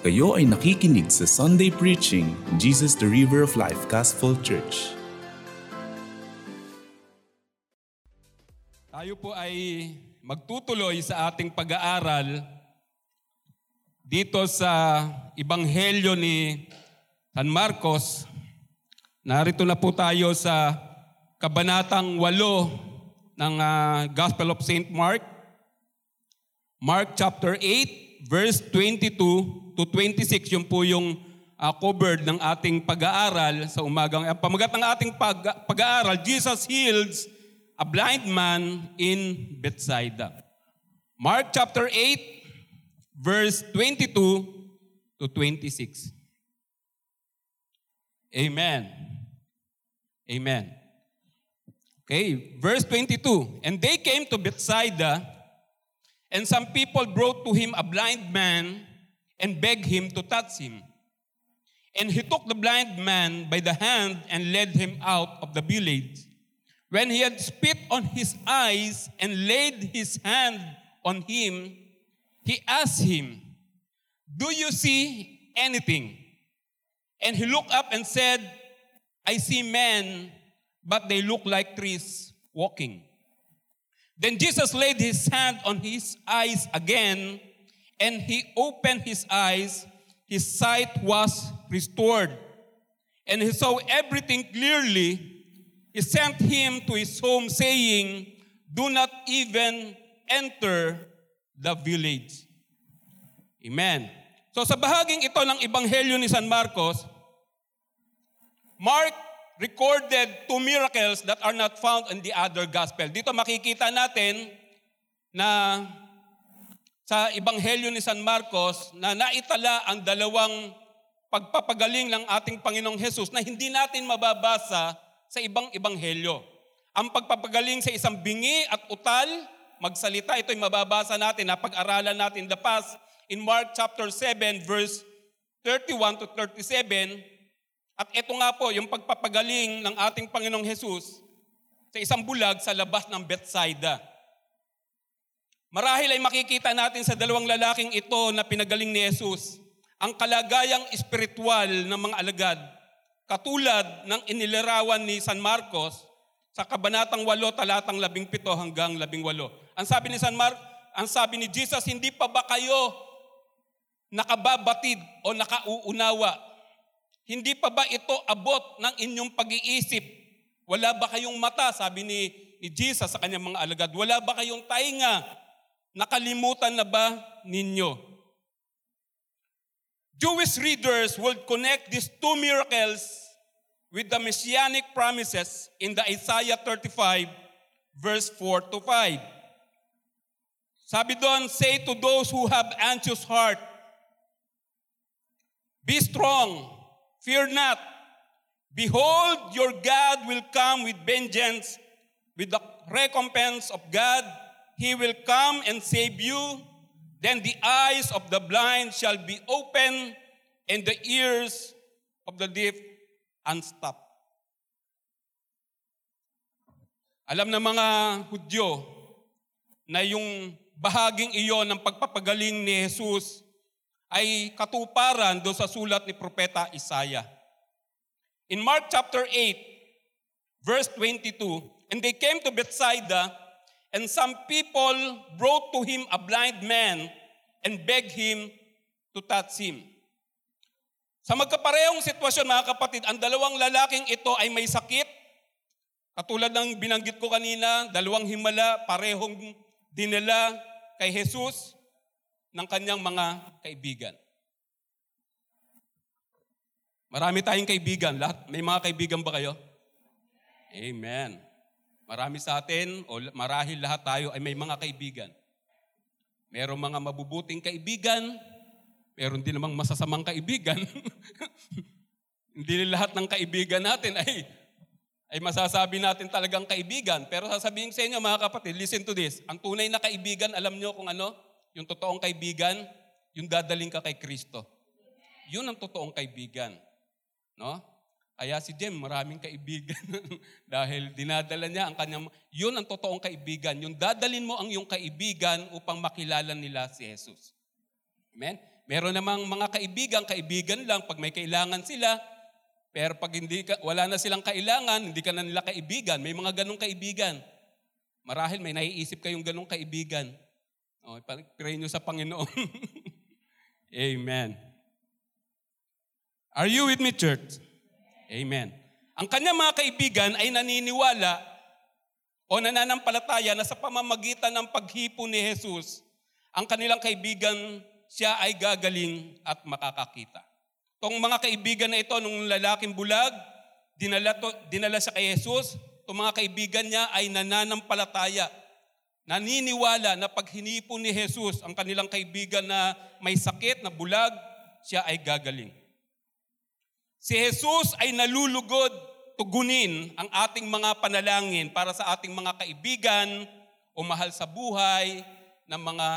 Kayo ay nakikinig sa Sunday Preaching, Jesus the River of Life Gospel Church. Tayo po ay magtutuloy sa ating pag-aaral dito sa Ibanghelyo ni San Marcos. Narito na po tayo sa Kabanatang 8 ng ah, Gospel of St. Mark. Mark chapter 8, verse 22 to 26. Yun po yung ah, covered ng ating pag-aaral sa umagang. Ang pamagat ng ating pag- pag-aaral, Jesus heals a blind man in Bethsaida. Mark chapter 8, verse 22 to 26. Amen. Amen. Okay, verse 22. And they came to Bethsaida, and some people brought to him a blind man and begged him to touch him. And he took the blind man by the hand and led him out of the village. When he had spit on his eyes and laid his hand on him, he asked him, Do you see anything? And he looked up and said, I see men, but they look like trees walking. Then Jesus laid his hand on his eyes again, and he opened his eyes. His sight was restored, and he saw everything clearly. He sent him to his home, saying, Do not even enter the village. Amen. So sa bahaging ito ng Ebanghelyo ni San Marcos, Mark recorded two miracles that are not found in the other gospel. Dito makikita natin na sa Ebanghelyo ni San Marcos na naitala ang dalawang pagpapagaling ng ating Panginoong Hesus na hindi natin mababasa sa ibang ebanghelyo. Ang pagpapagaling sa isang bingi at utal, magsalita, ito'y mababasa natin, na pag-aralan natin in the past in Mark chapter 7 verse 31 to 37. At ito nga po, yung pagpapagaling ng ating Panginoong Hesus sa isang bulag sa labas ng Bethsaida. Marahil ay makikita natin sa dalawang lalaking ito na pinagaling ni Jesus ang kalagayang espiritual ng mga alagad katulad ng inilarawan ni San Marcos sa kabanatang 8 talatang 17 hanggang 18. Ang sabi ni San Mar ang sabi ni Jesus, hindi pa ba kayo nakababatid o nakauunawa? Hindi pa ba ito abot ng inyong pag-iisip? Wala ba kayong mata? Sabi ni, ni Jesus sa kanyang mga alagad. Wala ba kayong tainga? Nakalimutan na ba ninyo? Jewish readers will connect these two miracles with the messianic promises in the Isaiah 35 verse 4 to 5. Sabi doon, say to those who have anxious heart, be strong, fear not. Behold, your God will come with vengeance, with the recompense of God. He will come and save you. Then the eyes of the blind shall be open, and the ears of the deaf unstopped. Alam ng mga Hudyo na yung bahaging iyon ng pagpapagaling ni Jesus ay katuparan doon sa sulat ni Propeta Isaiah. In Mark chapter 8, verse 22, And they came to Bethsaida, and some people brought to him a blind man and begged him to touch him. Sa magkaparehong sitwasyon mga kapatid, ang dalawang lalaking ito ay may sakit. Katulad ng binanggit ko kanina, dalawang himala, parehong dinala kay Jesus ng kanyang mga kaibigan. Marami tayong kaibigan. Lahat, may mga kaibigan ba kayo? Amen. Marami sa atin, o marahil lahat tayo ay may mga kaibigan. Merong mga mabubuting kaibigan, meron din namang masasamang kaibigan. Hindi lahat ng kaibigan natin ay ay masasabi natin talagang kaibigan. Pero sasabihin sa inyo mga kapatid, listen to this. Ang tunay na kaibigan, alam nyo kung ano? Yung totoong kaibigan, yung dadaling ka kay Kristo. Yun ang totoong kaibigan. No? Kaya si Jem, maraming kaibigan dahil dinadala niya ang kanyang, yun ang totoong kaibigan. Yung dadalin mo ang iyong kaibigan upang makilala nila si Jesus. Amen? Meron namang mga kaibigan, kaibigan lang pag may kailangan sila. Pero pag hindi ka, wala na silang kailangan, hindi ka na nila kaibigan. May mga ganong kaibigan. Marahil may naiisip kayong ganong kaibigan. O, pray nyo sa Panginoon. Amen. Are you with me, church? Amen. Ang kanya mga kaibigan ay naniniwala o nananampalataya na sa pamamagitan ng paghipo ni Jesus, ang kanilang kaibigan siya ay gagaling at makakakita. Itong mga kaibigan na ito, nung lalaking bulag, dinala, to, dinala sa kay Jesus, itong mga kaibigan niya ay nananampalataya. Naniniwala na pag hinipo ni Jesus ang kanilang kaibigan na may sakit, na bulag, siya ay gagaling. Si Jesus ay nalulugod tugunin ang ating mga panalangin para sa ating mga kaibigan o mahal sa buhay ng mga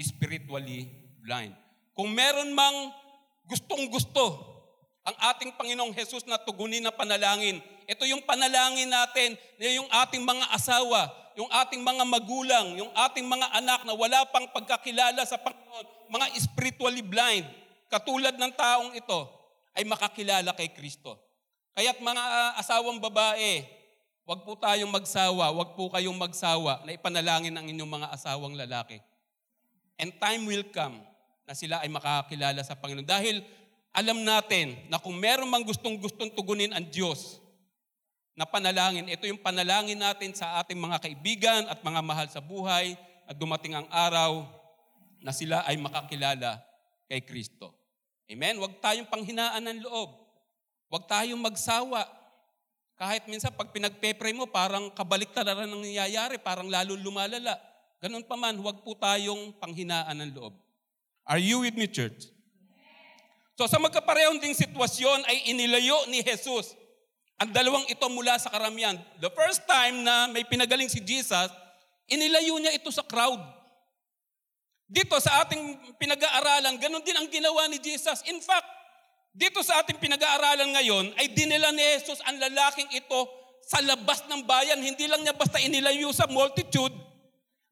spiritually blind. Kung meron mang gustong-gusto ang ating Panginoong Jesus na tugunin na panalangin, ito yung panalangin natin na yung ating mga asawa, yung ating mga magulang, yung ating mga anak na wala pang pagkakilala sa Panginoon, mga spiritually blind, katulad ng taong ito, ay makakilala kay Kristo. Kaya't mga asawang babae, wag po tayong magsawa, wag po kayong magsawa na ipanalangin ang inyong mga asawang lalaki. And time will come na sila ay makakilala sa Panginoon. Dahil alam natin na kung meron mang gustong-gustong tugunin ang Diyos na panalangin, ito yung panalangin natin sa ating mga kaibigan at mga mahal sa buhay at dumating ang araw na sila ay makakilala kay Kristo. Amen? Huwag tayong panghinaan ng loob. Huwag tayong magsawa. Kahit minsan pag pinagpepray mo, parang kabaliktad na ang nangyayari, parang lalo lumalala. Ganun pa man, huwag po tayong panghinaan ng loob. Are you with me, church? So sa magkaparehong ding sitwasyon ay inilayo ni Jesus ang dalawang ito mula sa karamihan. The first time na may pinagaling si Jesus, inilayo niya ito sa crowd. Dito sa ating pinag-aaralan, ganun din ang ginawa ni Jesus. In fact, dito sa ating pinag-aaralan ngayon, ay dinila ni Jesus ang lalaking ito sa labas ng bayan. Hindi lang niya basta inilayo sa multitude.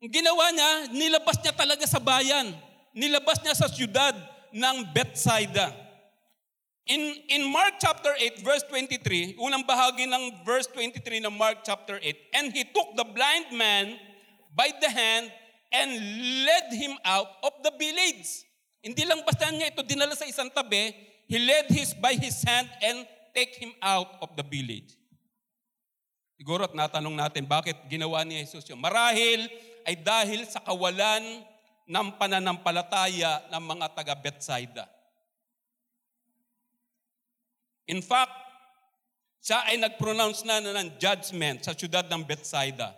Ang ginawa niya, nilabas niya talaga sa bayan nilabas niya sa siyudad ng Bethsaida. In, in Mark chapter 8, verse 23, unang bahagi ng verse 23 ng Mark chapter 8, And he took the blind man by the hand and led him out of the village. Hindi lang basta niya ito dinala sa isang tabi, he led his by his hand and take him out of the village. Siguro at natanong natin, bakit ginawa ni Jesus yun? Marahil ay dahil sa kawalan ng pananampalataya ng mga taga Bethsaida. In fact, siya ay nag-pronounce na ng judgment sa siyudad ng Bethsaida.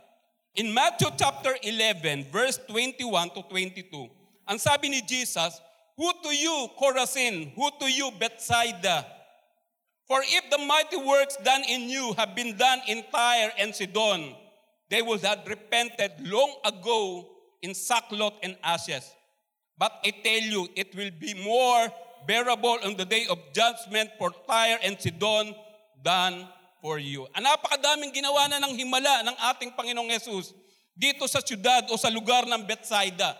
In Matthew chapter 11, verse 21 to 22, ang sabi ni Jesus, Who to you, Chorazin? Who to you, Bethsaida? For if the mighty works done in you have been done in Tyre and Sidon, they would have repented long ago in sackcloth and ashes. But I tell you, it will be more bearable on the day of judgment for Tyre and Sidon than for you. Ang napakadaming ginawa na ng himala ng ating Panginoong Yesus dito sa syudad o sa lugar ng Bethsaida.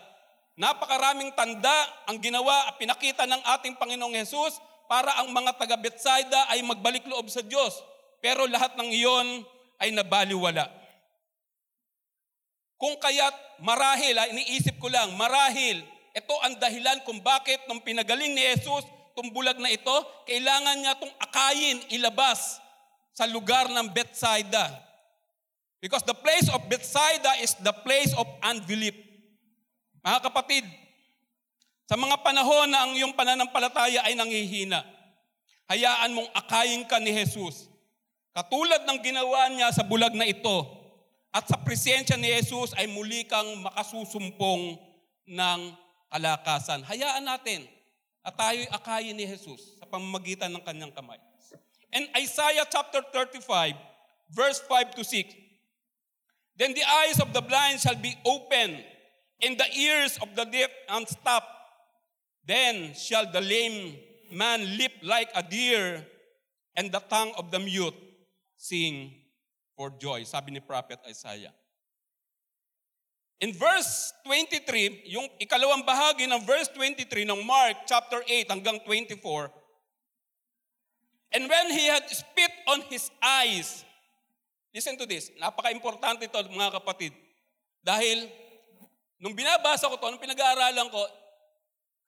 Napakaraming tanda ang ginawa at pinakita ng ating Panginoong Yesus para ang mga taga Bethsaida ay magbalik loob sa Diyos. Pero lahat ng iyon ay nabaliwala. Kung kaya't marahil, ha, iniisip ko lang, marahil, ito ang dahilan kung bakit nung pinagaling ni Jesus, itong bulag na ito, kailangan niya itong akayin, ilabas sa lugar ng Bethsaida. Because the place of Bethsaida is the place of unbelief. Mga kapatid, sa mga panahon na ang iyong pananampalataya ay nanghihina, hayaan mong akayin ka ni Jesus. Katulad ng ginawa niya sa bulag na ito, at sa presensya ni Jesus ay muli kang makasusumpong ng kalakasan. Hayaan natin at tayo'y akayin ni Jesus sa pamamagitan ng kanyang kamay. And Isaiah chapter 35, verse 5 to 6. Then the eyes of the blind shall be open, and the ears of the deaf unstopped. Then shall the lame man leap like a deer, and the tongue of the mute sing for joy, sabi ni Prophet Isaiah. In verse 23, yung ikalawang bahagi ng verse 23 ng Mark chapter 8 hanggang 24, And when he had spit on his eyes, listen to this, napaka-importante ito mga kapatid. Dahil nung binabasa ko to, nung pinag-aaralan ko,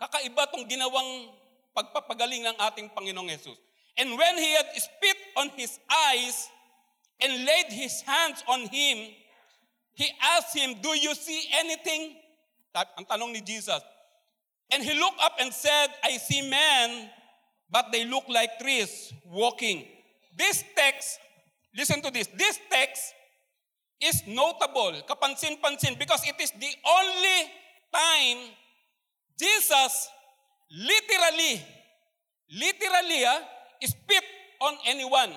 kakaiba tong ginawang pagpapagaling ng ating Panginoong Yesus. And when he had spit on his eyes and laid his hands on him, he asked him, Do you see anything? Ang tanong ni Jesus. And he looked up and said, I see men but they look like trees walking. This text, listen to this, this text is notable, kapansin-pansin, because it is the only time Jesus literally, literally, ah, spit on anyone.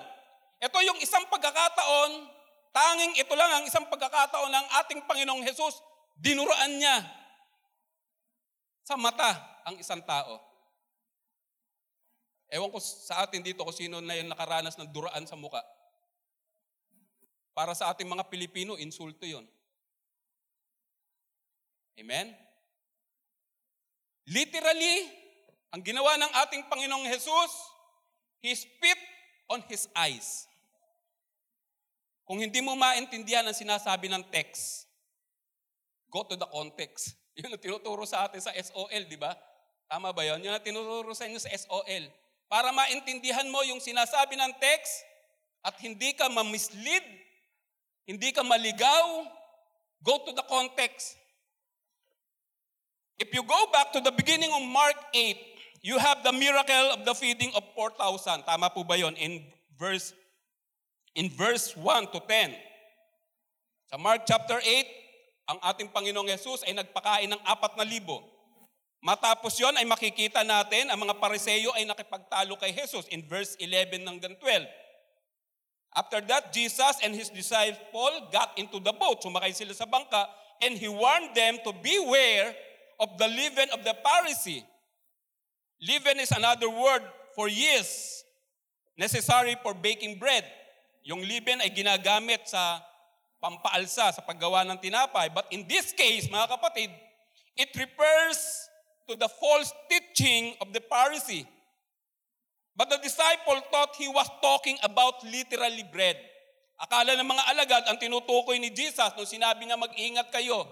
Ito yung isang pagkakataon, tanging ito lang ang isang pagkakataon ng ating Panginoong Jesus, dinuraan niya sa mata ang isang tao. Ewan ko sa atin dito kung sino na yung nakaranas ng duraan sa muka. Para sa ating mga Pilipino, insulto yon. Amen? Literally, ang ginawa ng ating Panginoong Jesus, He spit on His eyes. Kung hindi mo maintindihan ang sinasabi ng text, go to the context. Yun ang tinuturo sa atin sa SOL, di ba? Tama ba yun? Yun ang tinuturo sa inyo sa SOL para maintindihan mo yung sinasabi ng text at hindi ka ma-mislead, hindi ka maligaw, go to the context. If you go back to the beginning of Mark 8, you have the miracle of the feeding of 4,000. Tama po ba yon In verse, in verse 1 to 10. Sa Mark chapter 8, ang ating Panginoong Yesus ay nagpakain ng apat na libo. Matapos yon ay makikita natin ang mga pariseyo ay nakipagtalo kay Jesus in verse 11 hanggang 12. After that, Jesus and his disciple got into the boat. Sumakay sila sa bangka and he warned them to beware of the leaven of the Pharisee. Leaven is another word for yeast, necessary for baking bread. Yung leaven ay ginagamit sa pampaalsa, sa paggawa ng tinapay. But in this case, mga kapatid, it refers to the false teaching of the Pharisee. But the disciple thought he was talking about literally bread. Akala ng mga alagad, ang tinutukoy ni Jesus nung sinabi niya mag-ingat kayo,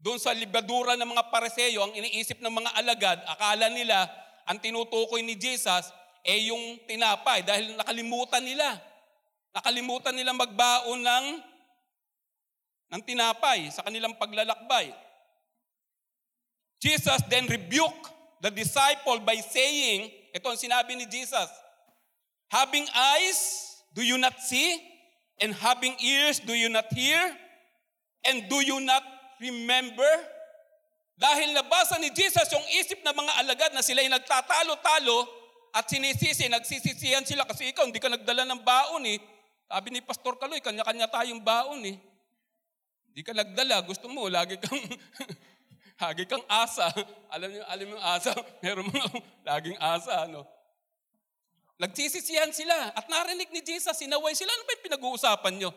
doon sa libadura ng mga pariseyo, ang iniisip ng mga alagad, akala nila, ang tinutukoy ni Jesus, eh yung tinapay dahil nakalimutan nila. Nakalimutan nila magbaon ng, ng tinapay sa kanilang paglalakbay. Jesus then rebuked the disciple by saying, ito ang sinabi ni Jesus, Having eyes, do you not see? And having ears, do you not hear? And do you not remember? Dahil nabasa ni Jesus yung isip ng mga alagad na sila'y nagtatalo-talo at sinisisi, nagsisisihan sila kasi ikaw hindi ka nagdala ng baon eh. Sabi ni Pastor Kaloy, kanya-kanya tayong baon eh. Hindi ka nagdala, gusto mo, lagi kang Lagi kang asa. Alam niyo, alam mo asa, meron mga laging asa, ano. Nagsisisihan sila at narinig ni Jesus, sinaway sila. Ano ba yung pinag-uusapan nyo?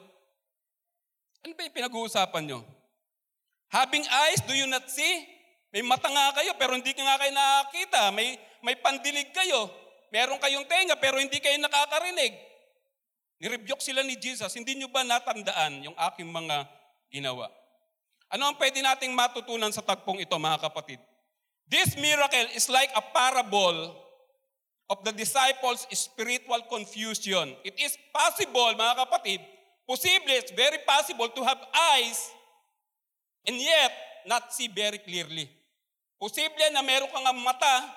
Ano ba yung pinag-uusapan nyo? Having eyes, do you not see? May mata nga kayo, pero hindi nga kayo nakakita. May, may pandinig kayo. Meron kayong tenga, pero hindi kayo nakakarinig. Nirebuke sila ni Jesus. Hindi nyo ba natandaan yung aking mga ginawa? Ano ang pwede nating matutunan sa tagpong ito, mga kapatid? This miracle is like a parable of the disciples' spiritual confusion. It is possible, mga kapatid, posible, it's very possible to have eyes and yet not see very clearly. Posible na meron kang mata,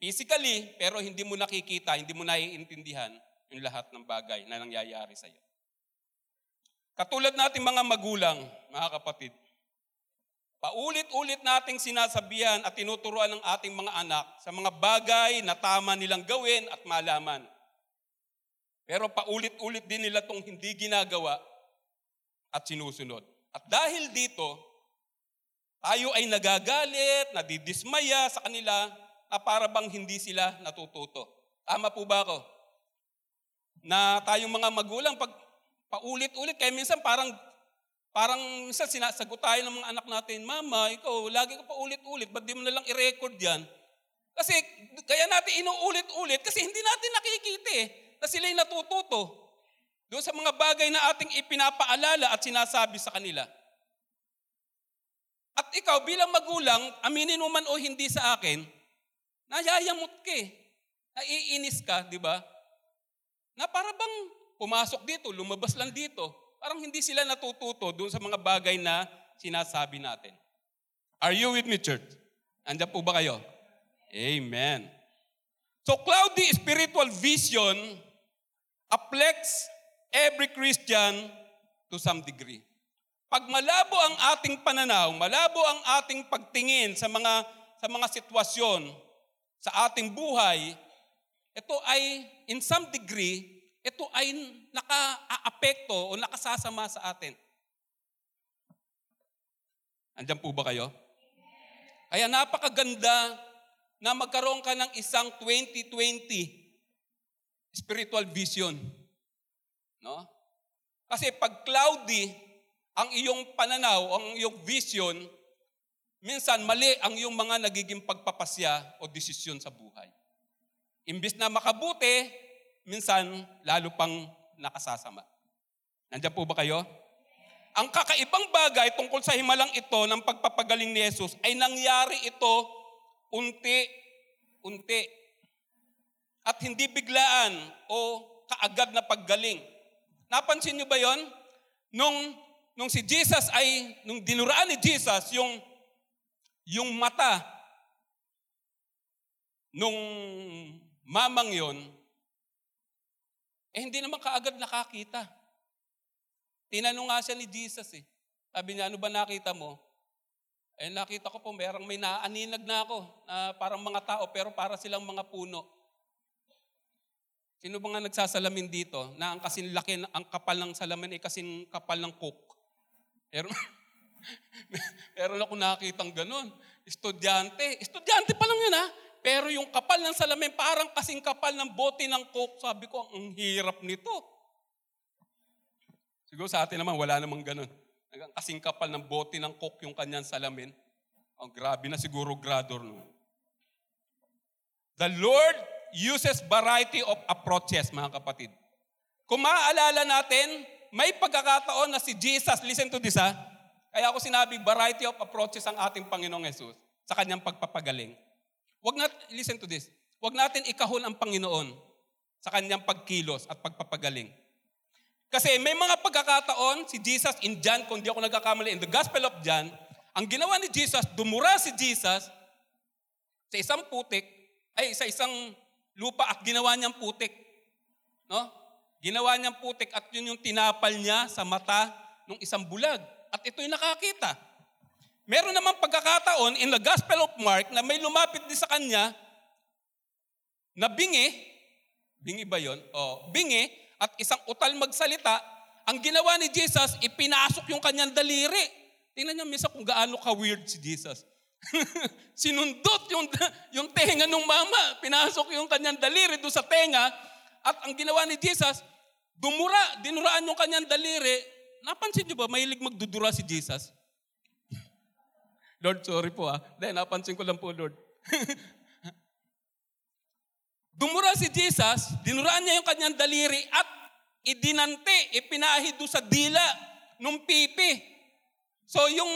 physically, pero hindi mo nakikita, hindi mo naiintindihan yung lahat ng bagay na nangyayari sa iyo. Katulad nating mga magulang, mga kapatid, paulit-ulit nating sinasabihan at tinuturuan ng ating mga anak sa mga bagay na tama nilang gawin at malaman. Pero paulit-ulit din nila itong hindi ginagawa at sinusunod. At dahil dito, tayo ay nagagalit, nadidismaya sa kanila na para bang hindi sila natututo. Tama po ba ako? Na tayong mga magulang, pag paulit-ulit. Kaya minsan parang, parang minsan sinasagot tayo ng mga anak natin, Mama, ikaw, lagi ka pa ulit-ulit, ba't di mo nalang i-record yan? Kasi kaya natin inuulit-ulit kasi hindi natin nakikita eh, na sila'y natututo. Doon sa mga bagay na ating ipinapaalala at sinasabi sa kanila. At ikaw bilang magulang, aminin mo man o hindi sa akin, nayayamot ka eh. Naiinis ka, di ba? Na para bang pumasok dito, lumabas lang dito. Parang hindi sila natututo doon sa mga bagay na sinasabi natin. Are you with me, church? Andiyan po ba kayo? Amen. So cloudy spiritual vision afflicts every Christian to some degree. Pag malabo ang ating pananaw, malabo ang ating pagtingin sa mga sa mga sitwasyon sa ating buhay, ito ay in some degree, ito ay naka-aapekto o nakasasama sa atin. Andiyan po ba kayo? Kaya napakaganda na magkaroon ka ng isang 2020 spiritual vision. No? Kasi pag cloudy, ang iyong pananaw, ang iyong vision, minsan mali ang iyong mga nagiging pagpapasya o desisyon sa buhay. Imbis na makabuti, minsan lalo pang nakasasama. Nandiyan po ba kayo? Ang kakaibang bagay tungkol sa himalang ito ng pagpapagaling ni Jesus ay nangyari ito unti-unti. At hindi biglaan o kaagad na paggaling. Napansin niyo ba yon? Nung nung si Jesus ay, nung dinuraan ni Jesus yung, yung mata nung mamang yon, eh hindi naman kaagad nakakita. Tinanong nga siya ni Jesus eh. Sabi niya, ano ba nakita mo? Eh nakita ko po, merang may naaninag na ako, na parang mga tao, pero para silang mga puno. Sino ba nga nagsasalamin dito na ang kasin laki, ang kapal ng salamin ay kasin kapal ng cook? Meron, meron ako nakitang ganun. Estudyante. Estudyante pa lang yun ha. Pero yung kapal ng salamin, parang kasing kapal ng bote ng coke. Sabi ko, ang hirap nito. Siguro sa atin naman, wala namang ganun. Kasing kapal ng bote ng coke yung kanyang salamin. Ang oh, grabe na siguro grador no. The Lord uses variety of approaches, mga kapatid. Kung maaalala natin, may pagkakataon na si Jesus, listen to this ha, kaya ako sinabi, variety of approaches ang ating Panginoong Yesus sa kanyang pagpapagaling. Wag nat, listen to this, wag natin ikahon ang Panginoon sa kanyang pagkilos at pagpapagaling. Kasi may mga pagkakataon, si Jesus in John, kung di ako nagkakamali, in the Gospel of John, ang ginawa ni Jesus, dumura si Jesus sa isang putik, ay sa isang lupa at ginawa niyang putik. No? Ginawa niyang putik at yun yung tinapal niya sa mata ng isang bulag. At ito'y nakakita. Meron naman pagkakataon in the Gospel of Mark na may lumapit din sa kanya na bingi, bingi ba yon? O, bingi, at isang utal magsalita, ang ginawa ni Jesus, ipinasok yung kanyang daliri. Tingnan niyo minsan kung gaano ka-weird si Jesus. Sinundot yung, yung tenga ng mama, pinasok yung kanyang daliri doon sa tenga, at ang ginawa ni Jesus, dumura, dinuraan yung kanyang daliri. Napansin niyo ba, mahilig magdudura si Jesus? Lord, sorry po ah. Dahil napansin ko lang po, Lord. Dumura si Jesus, dinuraan niya yung kanyang daliri at idinante, ipinahi doon sa dila nung pipi. So yung,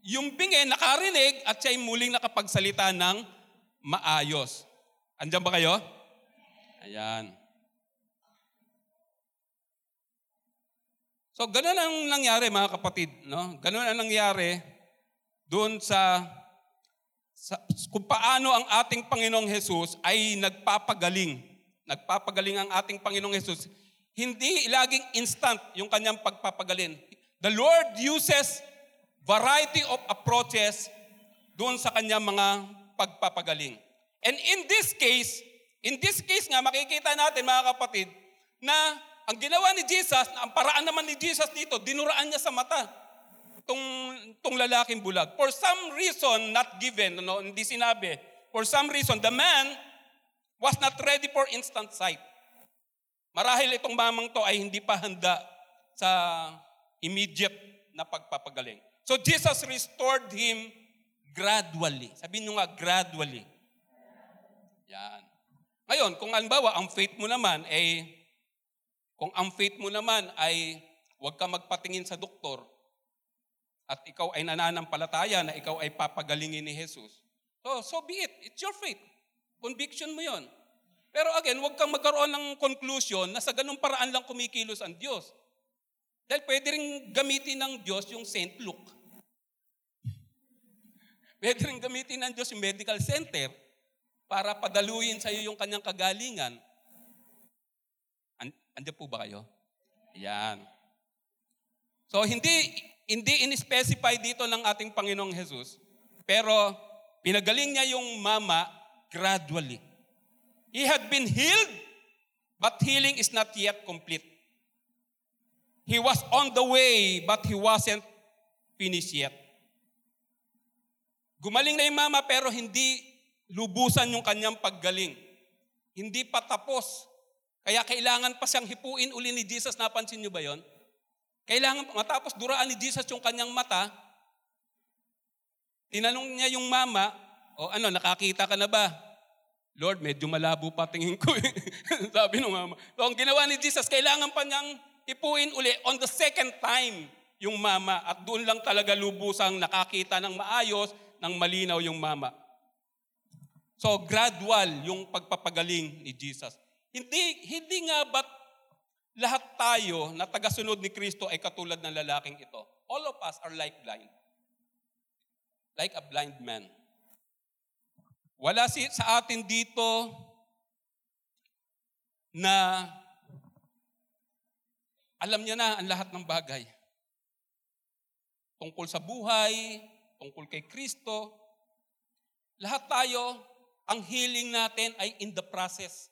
yung bingi nakarinig at siya'y muling nakapagsalita ng maayos. Andiyan ba kayo? Ayan. So, ganun ang nangyari mga kapatid. No? Ganun ang nangyari doon sa, sa kung paano ang ating Panginoong Jesus ay nagpapagaling. Nagpapagaling ang ating Panginoong Jesus. Hindi laging instant yung kanyang pagpapagaling. The Lord uses variety of approaches doon sa kanyang mga pagpapagaling. And in this case, In this case nga, makikita natin mga kapatid, na ang ginawa ni Jesus, ang paraan naman ni Jesus dito, dinuraan niya sa mata itong, itong lalaking bulag. For some reason not given, no, hindi sinabi, for some reason, the man was not ready for instant sight. Marahil itong mamang to ay hindi pa handa sa immediate na pagpapagaling. So Jesus restored him gradually. Sabihin nyo nga, gradually. Yan. Ngayon, kung halimbawa, ang faith mo naman ay, kung ang faith mo naman ay huwag ka magpatingin sa doktor at ikaw ay nananampalataya na ikaw ay papagalingin ni Jesus. So, so be it. It's your faith. Conviction mo yon. Pero again, huwag kang magkaroon ng conclusion na sa ganung paraan lang kumikilos ang Diyos. Dahil pwede rin gamitin ng Diyos yung St. Luke. Pwede rin gamitin ng Diyos yung medical center para padaluyin sa iyo yung kanyang kagalingan. And, andiyan po ba kayo? Yan. So hindi hindi in-specify dito ng ating Panginoong Jesus, pero pinagaling niya yung mama gradually. He had been healed, but healing is not yet complete. He was on the way, but he wasn't finished yet. Gumaling na yung mama pero hindi lubusan yung kanyang paggaling. Hindi pa tapos. Kaya kailangan pa siyang hipuin uli ni Jesus. Napansin niyo ba yon? Kailangan matapos duraan ni Jesus yung kanyang mata. Tinanong niya yung mama, o ano, nakakita ka na ba? Lord, medyo malabo pa tingin ko. Sabi ng mama. So ang ginawa ni Jesus, kailangan pa niyang ipuin uli on the second time yung mama. At doon lang talaga lubusang nakakita ng maayos, ng malinaw yung mama. So gradual yung pagpapagaling ni Jesus. Hindi, hindi nga ba't lahat tayo na tagasunod ni Kristo ay katulad ng lalaking ito? All of us are like blind. Like a blind man. Wala si, sa atin dito na alam niya na ang lahat ng bagay. Tungkol sa buhay, tungkol kay Kristo, lahat tayo, ang healing natin ay in the process.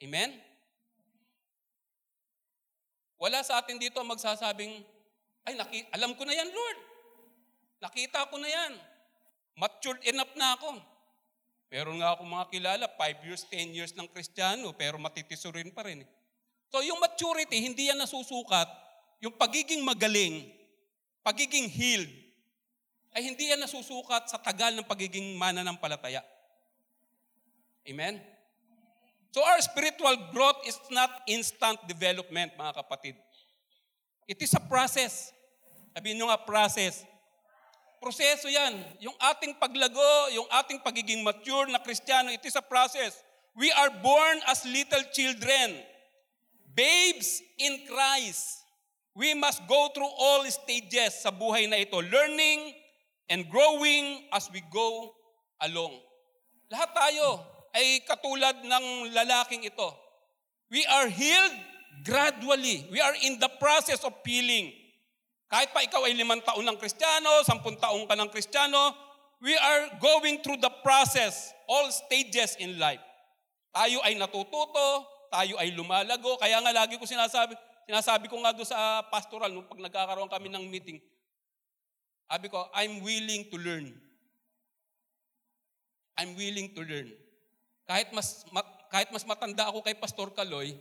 Amen? Wala sa atin dito magsasabing, ay, naki, alam ko na yan, Lord. Nakita ko na yan. Matured enough na ako. Meron nga ako mga kilala, 5 years, 10 years ng kristyano, pero matitisurin pa rin. So yung maturity, hindi yan nasusukat. Yung pagiging magaling, pagiging healed, ay hindi yan nasusukat sa tagal ng pagiging mananampalataya. Amen? So our spiritual growth is not instant development, mga kapatid. It is a process. Sabihin nyo nga, process. Proseso yan. Yung ating paglago, yung ating pagiging mature na Kristiyano, it is a process. We are born as little children, babes in Christ. We must go through all stages sa buhay na ito, learning and growing as we go along. Lahat tayo ay katulad ng lalaking ito. We are healed gradually. We are in the process of healing. Kahit pa ikaw ay limang taon ng kristyano, sampung taon ka ng kristyano, we are going through the process, all stages in life. Tayo ay natututo, tayo ay lumalago. Kaya nga lagi ko sinasabi, sinasabi ko nga doon sa pastoral, nung pag nagkakaroon kami ng meeting, sabi ko, I'm willing to learn. I'm willing to learn. Kahit mas, ma, kahit mas matanda ako kay Pastor Kaloy,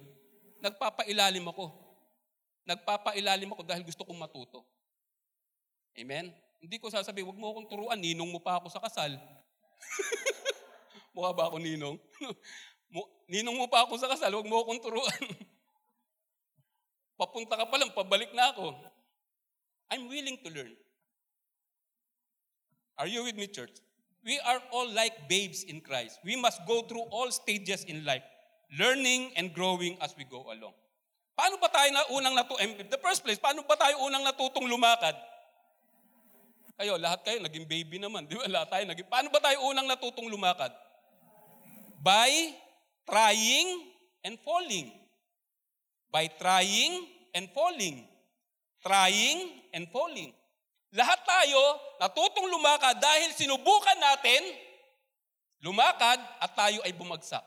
nagpapailalim ako nagpapailalim ako dahil gusto kong matuto. Amen? Hindi ko sasabihin, huwag mo akong turuan, ninong mo pa ako sa kasal. Mukha ba ako ninong? ninong mo pa ako sa kasal, huwag mo akong turuan. Papunta ka pa lang, pabalik na ako. I'm willing to learn. Are you with me, church? We are all like babes in Christ. We must go through all stages in life, learning and growing as we go along. Paano ba tayo na unang natu in the first place, paano ba tayo unang natutong lumakad? Kayo, lahat kayo naging baby naman, di ba? Lahat tayo naging Paano ba tayo unang natutong lumakad? By trying and falling. By trying and falling. Trying and falling. Tayo natutong lumakad dahil sinubukan natin lumakad at tayo ay bumagsak.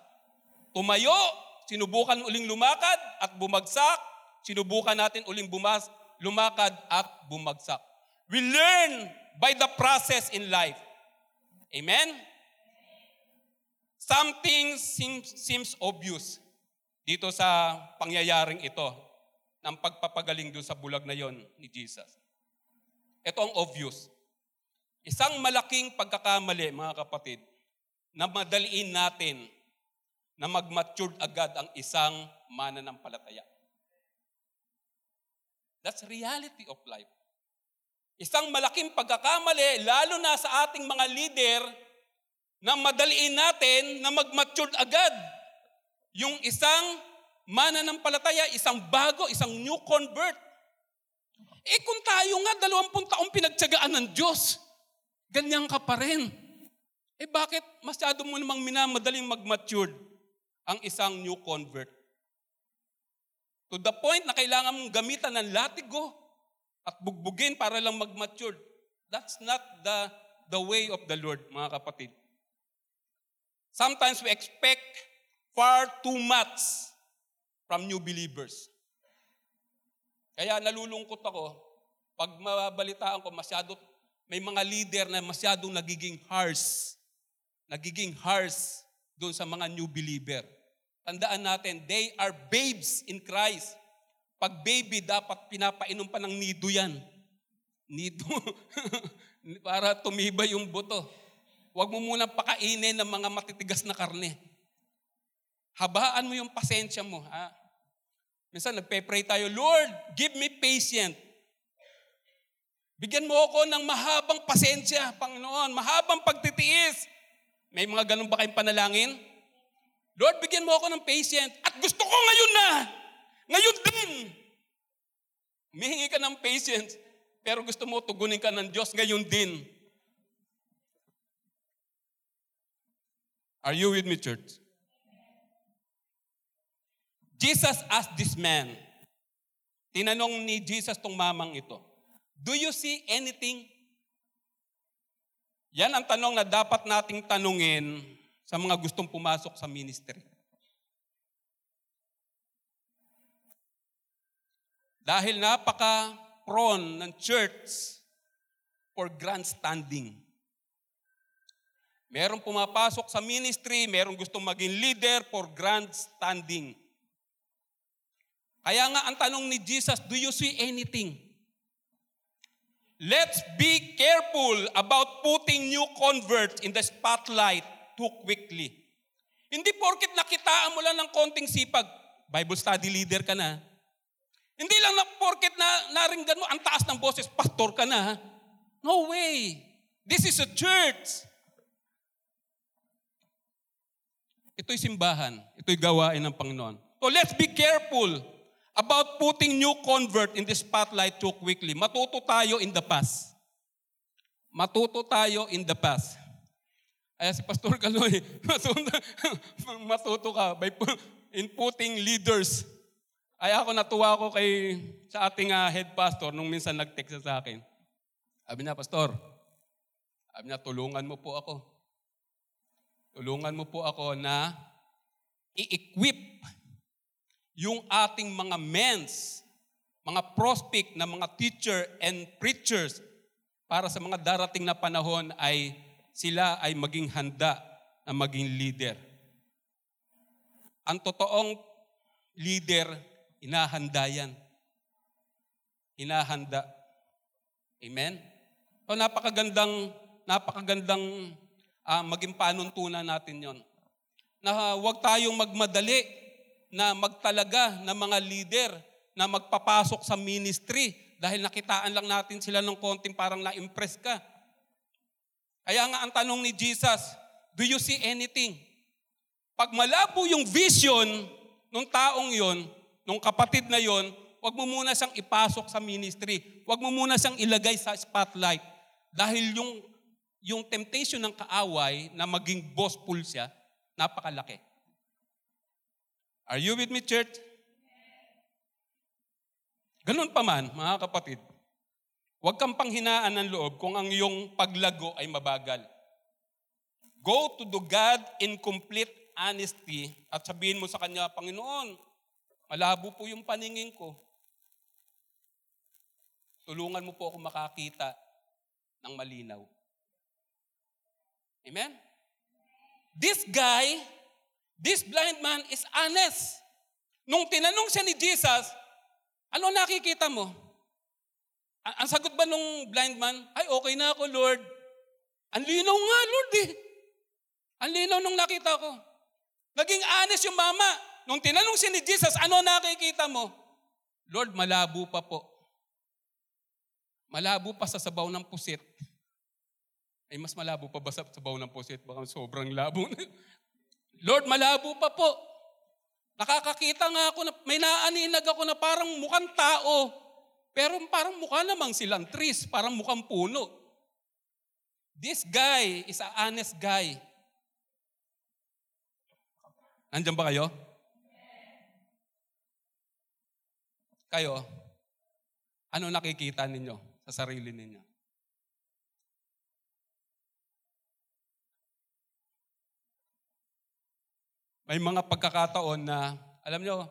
Tumayo sinubukan uling lumakad at bumagsak, sinubukan natin uling bumas, lumakad at bumagsak. We learn by the process in life. Amen? Something seems, seems obvious dito sa pangyayaring ito. ng pagpapagaling doon sa bulag na yon ni Jesus. Ito ang obvious. Isang malaking pagkakamali, mga kapatid, na madaliin natin na mag-matured agad ang isang mananampalataya. That's reality of life. Isang malaking pagkakamali, lalo na sa ating mga leader, na madaliin natin na mag-matured agad. Yung isang mananampalataya, isang bago, isang new convert. Eh kung tayo nga dalawampung taong pinagtsagaan ng Diyos, ganyan ka pa rin. Eh bakit masyado mo namang minamadaling mag-matured ang isang new convert? To the point na kailangan mong gamitan ng latigo at bugbugin para lang mag-mature. That's not the, the way of the Lord, mga kapatid. Sometimes we expect far too much from new believers. Kaya nalulungkot ako pag mababalitaan ko masyado, may mga leader na masyadong nagiging harsh. Nagiging harsh doon sa mga new believer. Tandaan natin, they are babes in Christ. Pag baby, dapat pinapainom pa ng nido yan. Nido. Para tumibay yung buto. Huwag mo muna pakainin ng mga matitigas na karne. Habaan mo yung pasensya mo. Ha? Minsan nagpe-pray tayo, Lord, give me patience. Bigyan mo ako ng mahabang pasensya, Panginoon, mahabang pagtitiis. May mga ganun ba kayong panalangin? Lord, bigyan mo ako ng patience. At gusto ko ngayon na. Ngayon din. Humihingi ka ng patience, pero gusto mo tugunin ka ng Diyos ngayon din. Are you with me, church? Jesus asked this man, tinanong ni Jesus tong mamang ito, Do you see anything? Yan ang tanong na dapat nating tanungin sa mga gustong pumasok sa ministry. Dahil napaka-prone ng church for grandstanding. Merong pumapasok sa ministry, merong gustong maging leader for grandstanding. Kaya nga ang tanong ni Jesus, do you see anything? Let's be careful about putting new converts in the spotlight too quickly. Hindi porket nakitaan mo lang ng konting sipag, Bible study leader ka na. Hindi lang na porket na naringgan mo ang taas ng boses, pastor ka na. No way. This is a church. Ito'y simbahan. Ito'y gawain ng Panginoon. So let's be careful about putting new convert in the spotlight too quickly. Matuto tayo in the past. Matuto tayo in the past. Ay si Pastor Kaloy, matuto, matuto ka by in putting leaders. Ay ako natuwa ko kay sa ating uh, head pastor nung minsan nag-text sa akin. Sabi niya, Pastor, sabi niya, tulungan mo po ako. Tulungan mo po ako na i-equip yung ating mga mens, mga prospect na mga teacher and preachers para sa mga darating na panahon ay sila ay maging handa na maging leader. Ang totoong leader, inahanda yan. Inahanda. Amen? So napakagandang, napakagandang uh, maging panuntunan natin yon. Na huwag tayong magmadali na magtalaga ng mga leader na magpapasok sa ministry dahil nakitaan lang natin sila ng konting parang na-impress ka. Kaya nga ang tanong ni Jesus, do you see anything? Pag malabo yung vision ng taong yon, ng kapatid na yon, wag mo muna siyang ipasok sa ministry. Wag mo muna siyang ilagay sa spotlight. Dahil yung, yung temptation ng kaaway na maging bossful siya, napakalaki. Are you with me, church? Ganun pa man, mga kapatid, huwag kang panghinaan ng loob kung ang iyong paglago ay mabagal. Go to the God in complete honesty at sabihin mo sa Kanya, Panginoon, malabo po yung paningin ko. Tulungan mo po ako makakita ng malinaw. Amen? This guy This blind man is honest. Nung tinanong siya ni Jesus, Ano nakikita mo? Ang, sagot ba nung blind man, ay okay na ako Lord. Ang linaw nga Lord eh. Ang linaw nung nakita ko. Naging honest yung mama. Nung tinanong si ni Jesus, ano nakikita mo? Lord, malabo pa po. Malabo pa sa sabaw ng pusit. Ay, mas malabo pa ba sa sabaw ng pusit? Baka sobrang labo. Lord, malabo pa po. Nakakakita nga ako na may naaninag ako na parang mukhang tao. Pero parang mukha namang silang trees, parang mukhang puno. This guy is a honest guy. Nandiyan ba kayo? Kayo, ano nakikita ninyo sa sarili ninyo? May mga pagkakataon na, alam nyo,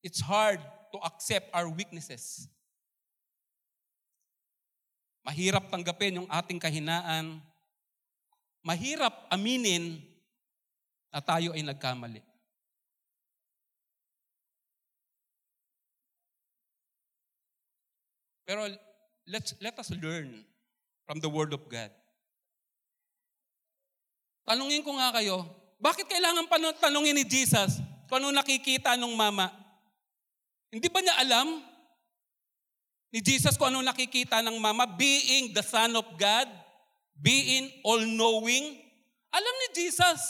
it's hard to accept our weaknesses. Mahirap tanggapin yung ating kahinaan. Mahirap aminin na tayo ay nagkamali. Pero let's, let us learn from the Word of God. Tanungin ko nga kayo, bakit kailangan pa tanungin ni Jesus kung ano nakikita nung mama? Hindi ba niya alam ni Jesus kung ano nakikita ng mama? Being the Son of God, being all-knowing. Alam ni Jesus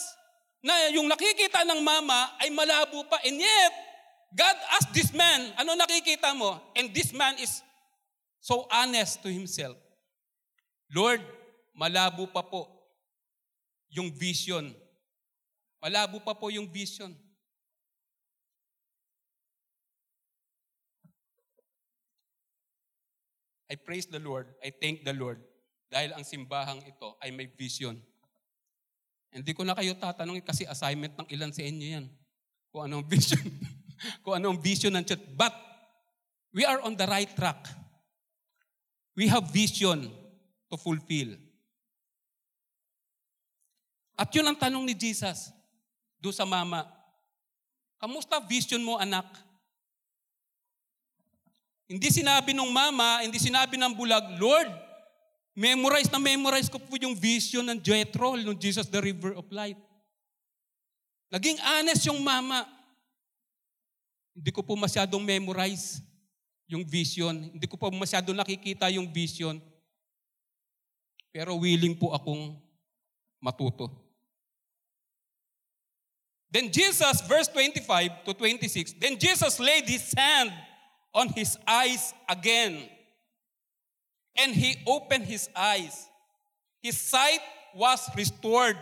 na yung nakikita ng mama ay malabo pa. And yet, God asked this man, ano nakikita mo? And this man is so honest to himself. Lord, malabo pa po yung vision. Malabo pa po yung vision. I praise the Lord, I thank the Lord dahil ang simbahang ito ay may vision. Hindi ko na kayo tatanungin kasi assignment ng ilan sa inyo yan. Kung anong vision. kung anong vision ng church. But we are on the right track. We have vision to fulfill. At yun ang tanong ni Jesus do sa mama. Kamusta vision mo anak? Hindi sinabi ng mama, hindi sinabi ng bulag, Lord, memorize na memorize ko po yung vision ng Jethro, ng Jesus the River of Life. Naging honest yung mama. Hindi ko po masyadong memorize yung vision. Hindi ko po masyadong nakikita yung vision. Pero willing po akong matuto. Then Jesus, verse 25 to 26, then Jesus laid his hand on his eyes again. And he opened his eyes. His sight was restored.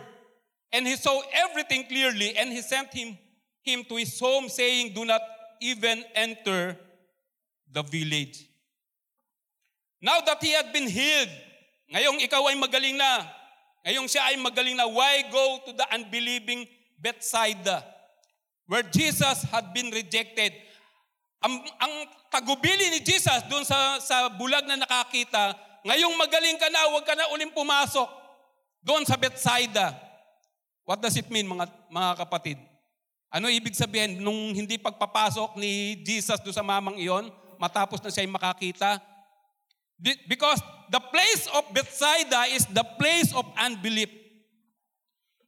And he saw everything clearly. And he sent him, him to his home, saying, Do not even enter the village. Now that he had been healed, ngayong ikaw ay magaling na, ngayong siya ay magaling na, why go to the unbelieving Bethsaida, where Jesus had been rejected? Ang, ang tagubili ni Jesus doon sa, sa bulag na nakakita, ngayong magaling ka na, huwag ka na uling pumasok doon sa Bethsaida. What does it mean mga, mga kapatid? Ano ibig sabihin nung hindi pagpapasok ni Jesus doon sa mamang iyon, matapos na siya makakita? Because the place of Bethsaida is the place of unbelief.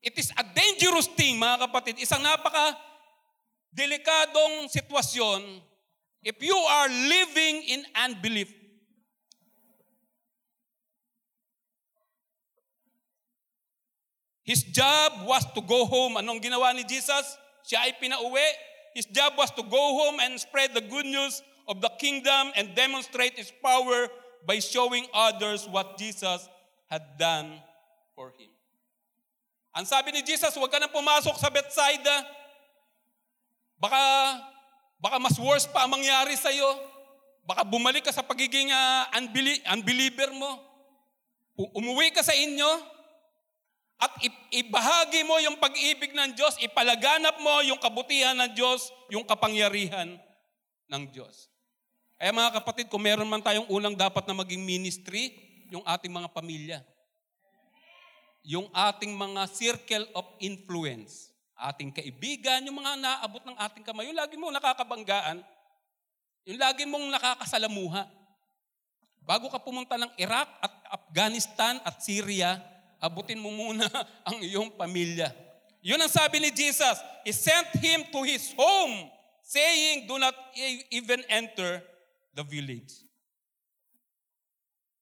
It is a dangerous thing, mga kapatid. Isang napaka delikadong sitwasyon if you are living in unbelief. His job was to go home. Anong ginawa ni Jesus? Siya ay pinauwi. His job was to go home and spread the good news of the kingdom and demonstrate His power by showing others what Jesus had done for him. Ang sabi ni Jesus, huwag ka na pumasok sa Bethsaida. Baka, baka mas worse pa ang mangyari sa iyo. Baka bumalik ka sa pagiging uh, unbelie- unbeliever mo. Umuwi ka sa inyo at ibahagi mo yung pag-ibig ng Diyos, ipalaganap mo yung kabutihan ng Diyos, yung kapangyarihan ng Diyos. Kaya mga kapatid, kung meron man tayong unang dapat na maging ministry, yung ating mga pamilya. Yung ating mga circle of influence. Ating kaibigan, yung mga naabot ng ating kamay. Yung lagi mo nakakabanggaan, Yung lagi mong nakakasalamuha. Bago ka pumunta ng Iraq at Afghanistan at Syria, abutin mo muna ang iyong pamilya. Yun ang sabi ni Jesus. He sent him to his home, saying, do not e- even enter the village.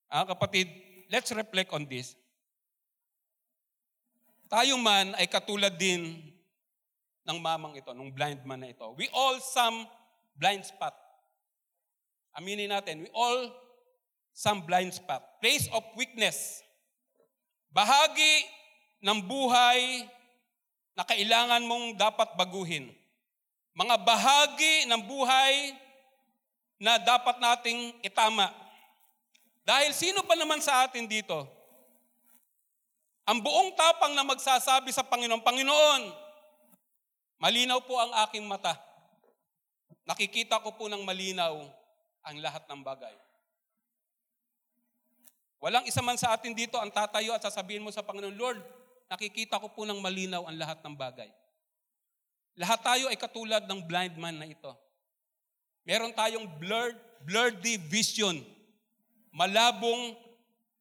Ah, kapatid, let's reflect on this. Tayo man ay katulad din ng mamang ito, ng blind man na ito. We all some blind spot. Aminin natin, we all some blind spot. Place of weakness. Bahagi ng buhay na kailangan mong dapat baguhin. Mga bahagi ng buhay na dapat nating itama. Dahil sino pa naman sa atin dito? Ang buong tapang na magsasabi sa Panginoon, Panginoon, malinaw po ang aking mata. Nakikita ko po ng malinaw ang lahat ng bagay. Walang isa man sa atin dito ang tatayo at sasabihin mo sa Panginoon, Lord, nakikita ko po ng malinaw ang lahat ng bagay. Lahat tayo ay katulad ng blind man na ito. Meron tayong blurred, blurry vision, malabong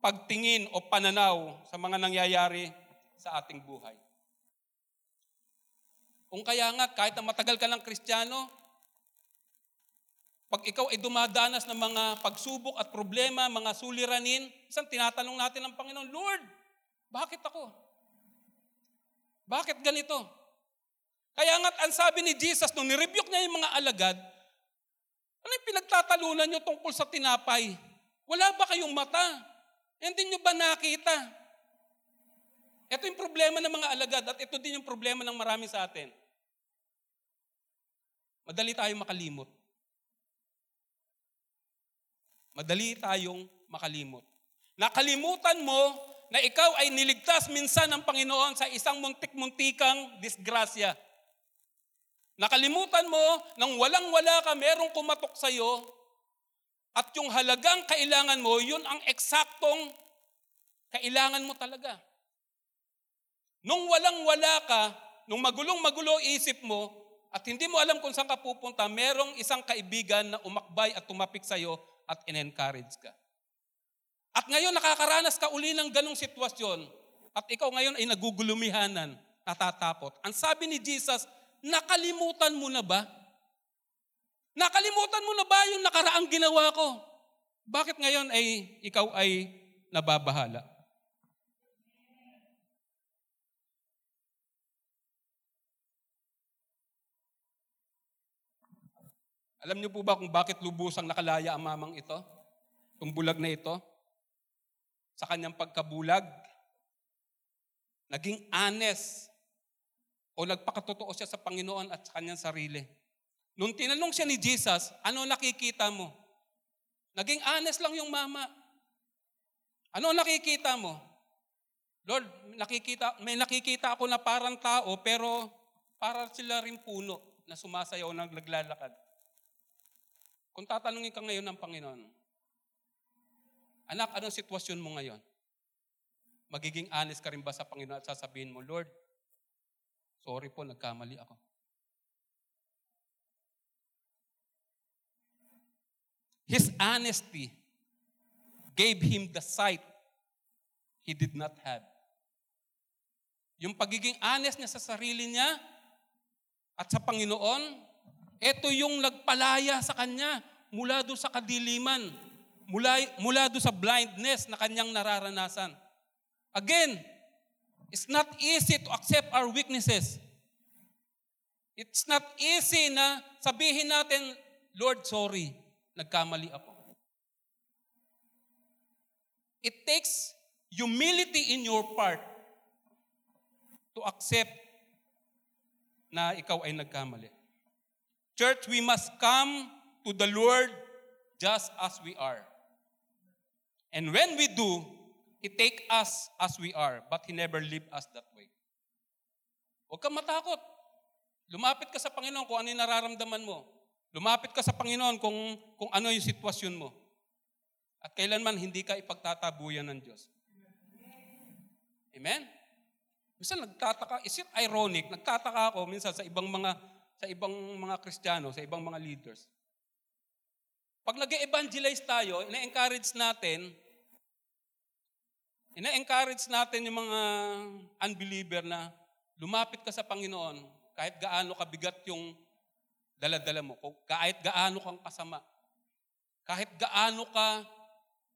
pagtingin o pananaw sa mga nangyayari sa ating buhay. Kung kaya nga, kahit na matagal ka ng kristyano, pag ikaw ay dumadanas ng mga pagsubok at problema, mga suliranin, isang tinatanong natin ng Panginoon, Lord, bakit ako? Bakit ganito? Kaya nga, ang sabi ni Jesus, nung nirebuke niya yung mga alagad, ano yung pinagtatalunan nyo tungkol sa tinapay? Wala ba kayong mata? Hindi nyo ba nakita? Ito yung problema ng mga alagad at ito din yung problema ng marami sa atin. Madali tayong makalimot. Madali tayong makalimot. Nakalimutan mo na ikaw ay niligtas minsan ng Panginoon sa isang muntik-muntikang disgrasya. Nakalimutan mo nang walang-wala ka, merong kumatok sa iyo at yung halagang kailangan mo, yun ang eksaktong kailangan mo talaga. Nung walang-wala ka, nung magulong-magulo isip mo, at hindi mo alam kung saan ka pupunta, merong isang kaibigan na umakbay at tumapik sa iyo at in-encourage ka. At ngayon nakakaranas ka uli ng ganong sitwasyon at ikaw ngayon ay nagugulumihanan, natatakot. Ang sabi ni Jesus, nakalimutan mo na ba? Nakalimutan mo na ba yung nakaraang ginawa ko? Bakit ngayon ay ikaw ay nababahala? Alam niyo po ba kung bakit lubusang nakalaya ang mamang ito? Itong bulag na ito? Sa kanyang pagkabulag? Naging honest o nagpakatotoo siya sa Panginoon at sa kanyang sarili. Nung tinanong siya ni Jesus, ano nakikita mo? Naging honest lang yung mama. Ano nakikita mo? Lord, nakikita, may nakikita ako na parang tao pero para sila rin puno na sumasayaw ng naglalakad. Kung tatanungin ka ngayon ng Panginoon, Anak, anong sitwasyon mo ngayon? Magiging honest ka rin ba sa Panginoon at sasabihin mo, Lord, sorry po, nagkamali ako. His honesty gave him the sight he did not have. Yung pagiging honest niya sa sarili niya at sa Panginoon, ito yung nagpalaya sa kanya mula doon sa kadiliman, mula, mula doon sa blindness na kanyang nararanasan. Again, it's not easy to accept our weaknesses. It's not easy na sabihin natin, Lord, sorry, nagkamali ako. It takes humility in your part to accept na ikaw ay nagkamali. Church, we must come to the Lord just as we are. And when we do, He take us as we are, but He never leave us that way. Huwag kang matakot. Lumapit ka sa Panginoon kung ano yung nararamdaman mo. Lumapit ka sa Panginoon kung, kung ano yung sitwasyon mo. At kailanman hindi ka ipagtatabuyan ng Diyos. Amen? Minsan nagtataka, is it ironic? Nagtataka ako minsan sa ibang mga sa ibang mga Kristiyano, sa ibang mga leaders. Pag nag evangelize tayo, ina-encourage natin, ina-encourage natin yung mga unbeliever na lumapit ka sa Panginoon kahit gaano kabigat yung daladala mo, kahit gaano kang kasama, kahit gaano ka,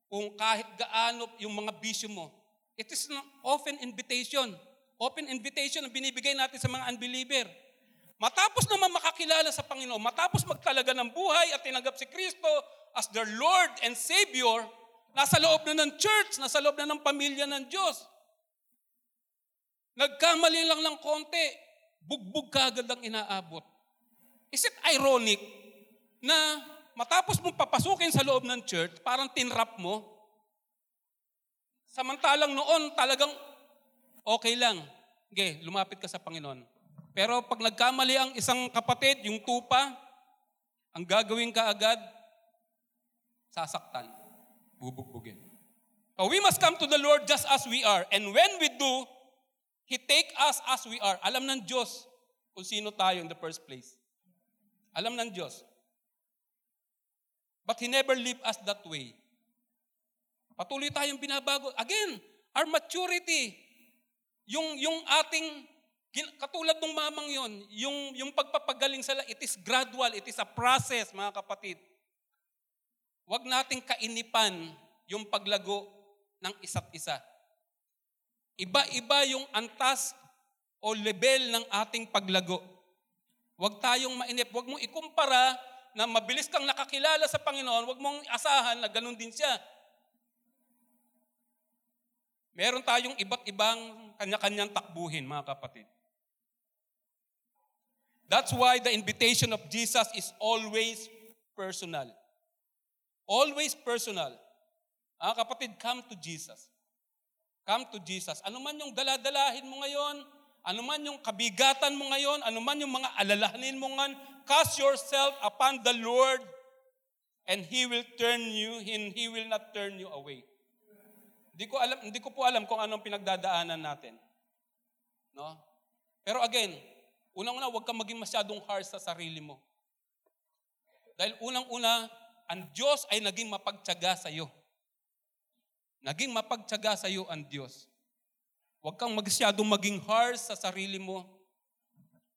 kung kahit gaano yung mga bisyo mo. It is an open invitation. Open invitation ang binibigay natin sa mga unbeliever. Matapos naman makakilala sa Panginoon, matapos magtalaga ng buhay at tinanggap si Kristo as their Lord and Savior, nasa loob na ng church, nasa loob na ng pamilya ng Diyos. Nagkamali lang ng konti, bugbog kagad ang inaabot. Is it ironic na matapos mong papasukin sa loob ng church, parang tinrap mo? Samantalang noon talagang okay lang. Okay, lumapit ka sa Panginoon. Pero pag nagkamali ang isang kapatid, yung tupa, ang gagawin ka agad, sasaktan, bubugbugin. So we must come to the Lord just as we are. And when we do, He take us as we are. Alam ng Diyos kung sino tayo in the first place. Alam ng Diyos. But He never leave us that way. Patuloy tayong binabago. Again, our maturity, yung, yung ating Katulad ng mamang yon, yung, yung pagpapagaling sa it is gradual, it is a process, mga kapatid. Huwag nating kainipan yung paglago ng isa't isa. Iba-iba yung antas o level ng ating paglago. Huwag tayong mainip. Huwag mong ikumpara na mabilis kang nakakilala sa Panginoon. Huwag mong asahan na ganun din siya. Meron tayong iba't ibang kanya-kanyang takbuhin, mga kapatid. That's why the invitation of Jesus is always personal. Always personal. Ah, kapatid, come to Jesus. Come to Jesus. Ano man yung daladalahin mo ngayon, ano man yung kabigatan mo ngayon, ano man yung mga alalahanin mo ngayon, cast yourself upon the Lord and He will turn you, and He will not turn you away. Hindi ko alam, hindi ko po alam kung anong pinagdadaanan natin. No? Pero again, Unang-una, huwag kang maging masyadong harsh sa sarili mo. Dahil unang-una, ang Diyos ay naging mapagtyaga sa iyo. Naging mapagtyaga sa iyo ang Diyos. Huwag kang masyadong maging harsh sa sarili mo.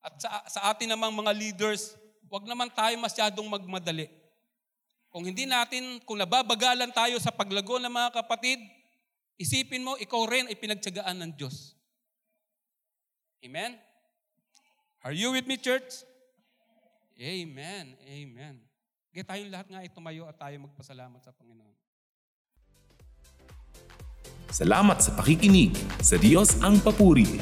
At sa, sa atin namang mga leaders, huwag naman tayo masyadong magmadali. Kung hindi natin, kung nababagalan tayo sa paglago ng mga kapatid, isipin mo, ikaw rin ay pinagtyagaan ng Diyos. Amen? Are you with me, church? Amen. Amen. Kaya tayong lahat nga ay tumayo at tayo magpasalamat sa Panginoon. Salamat sa pakikinig. Sa Diyos ang papuri.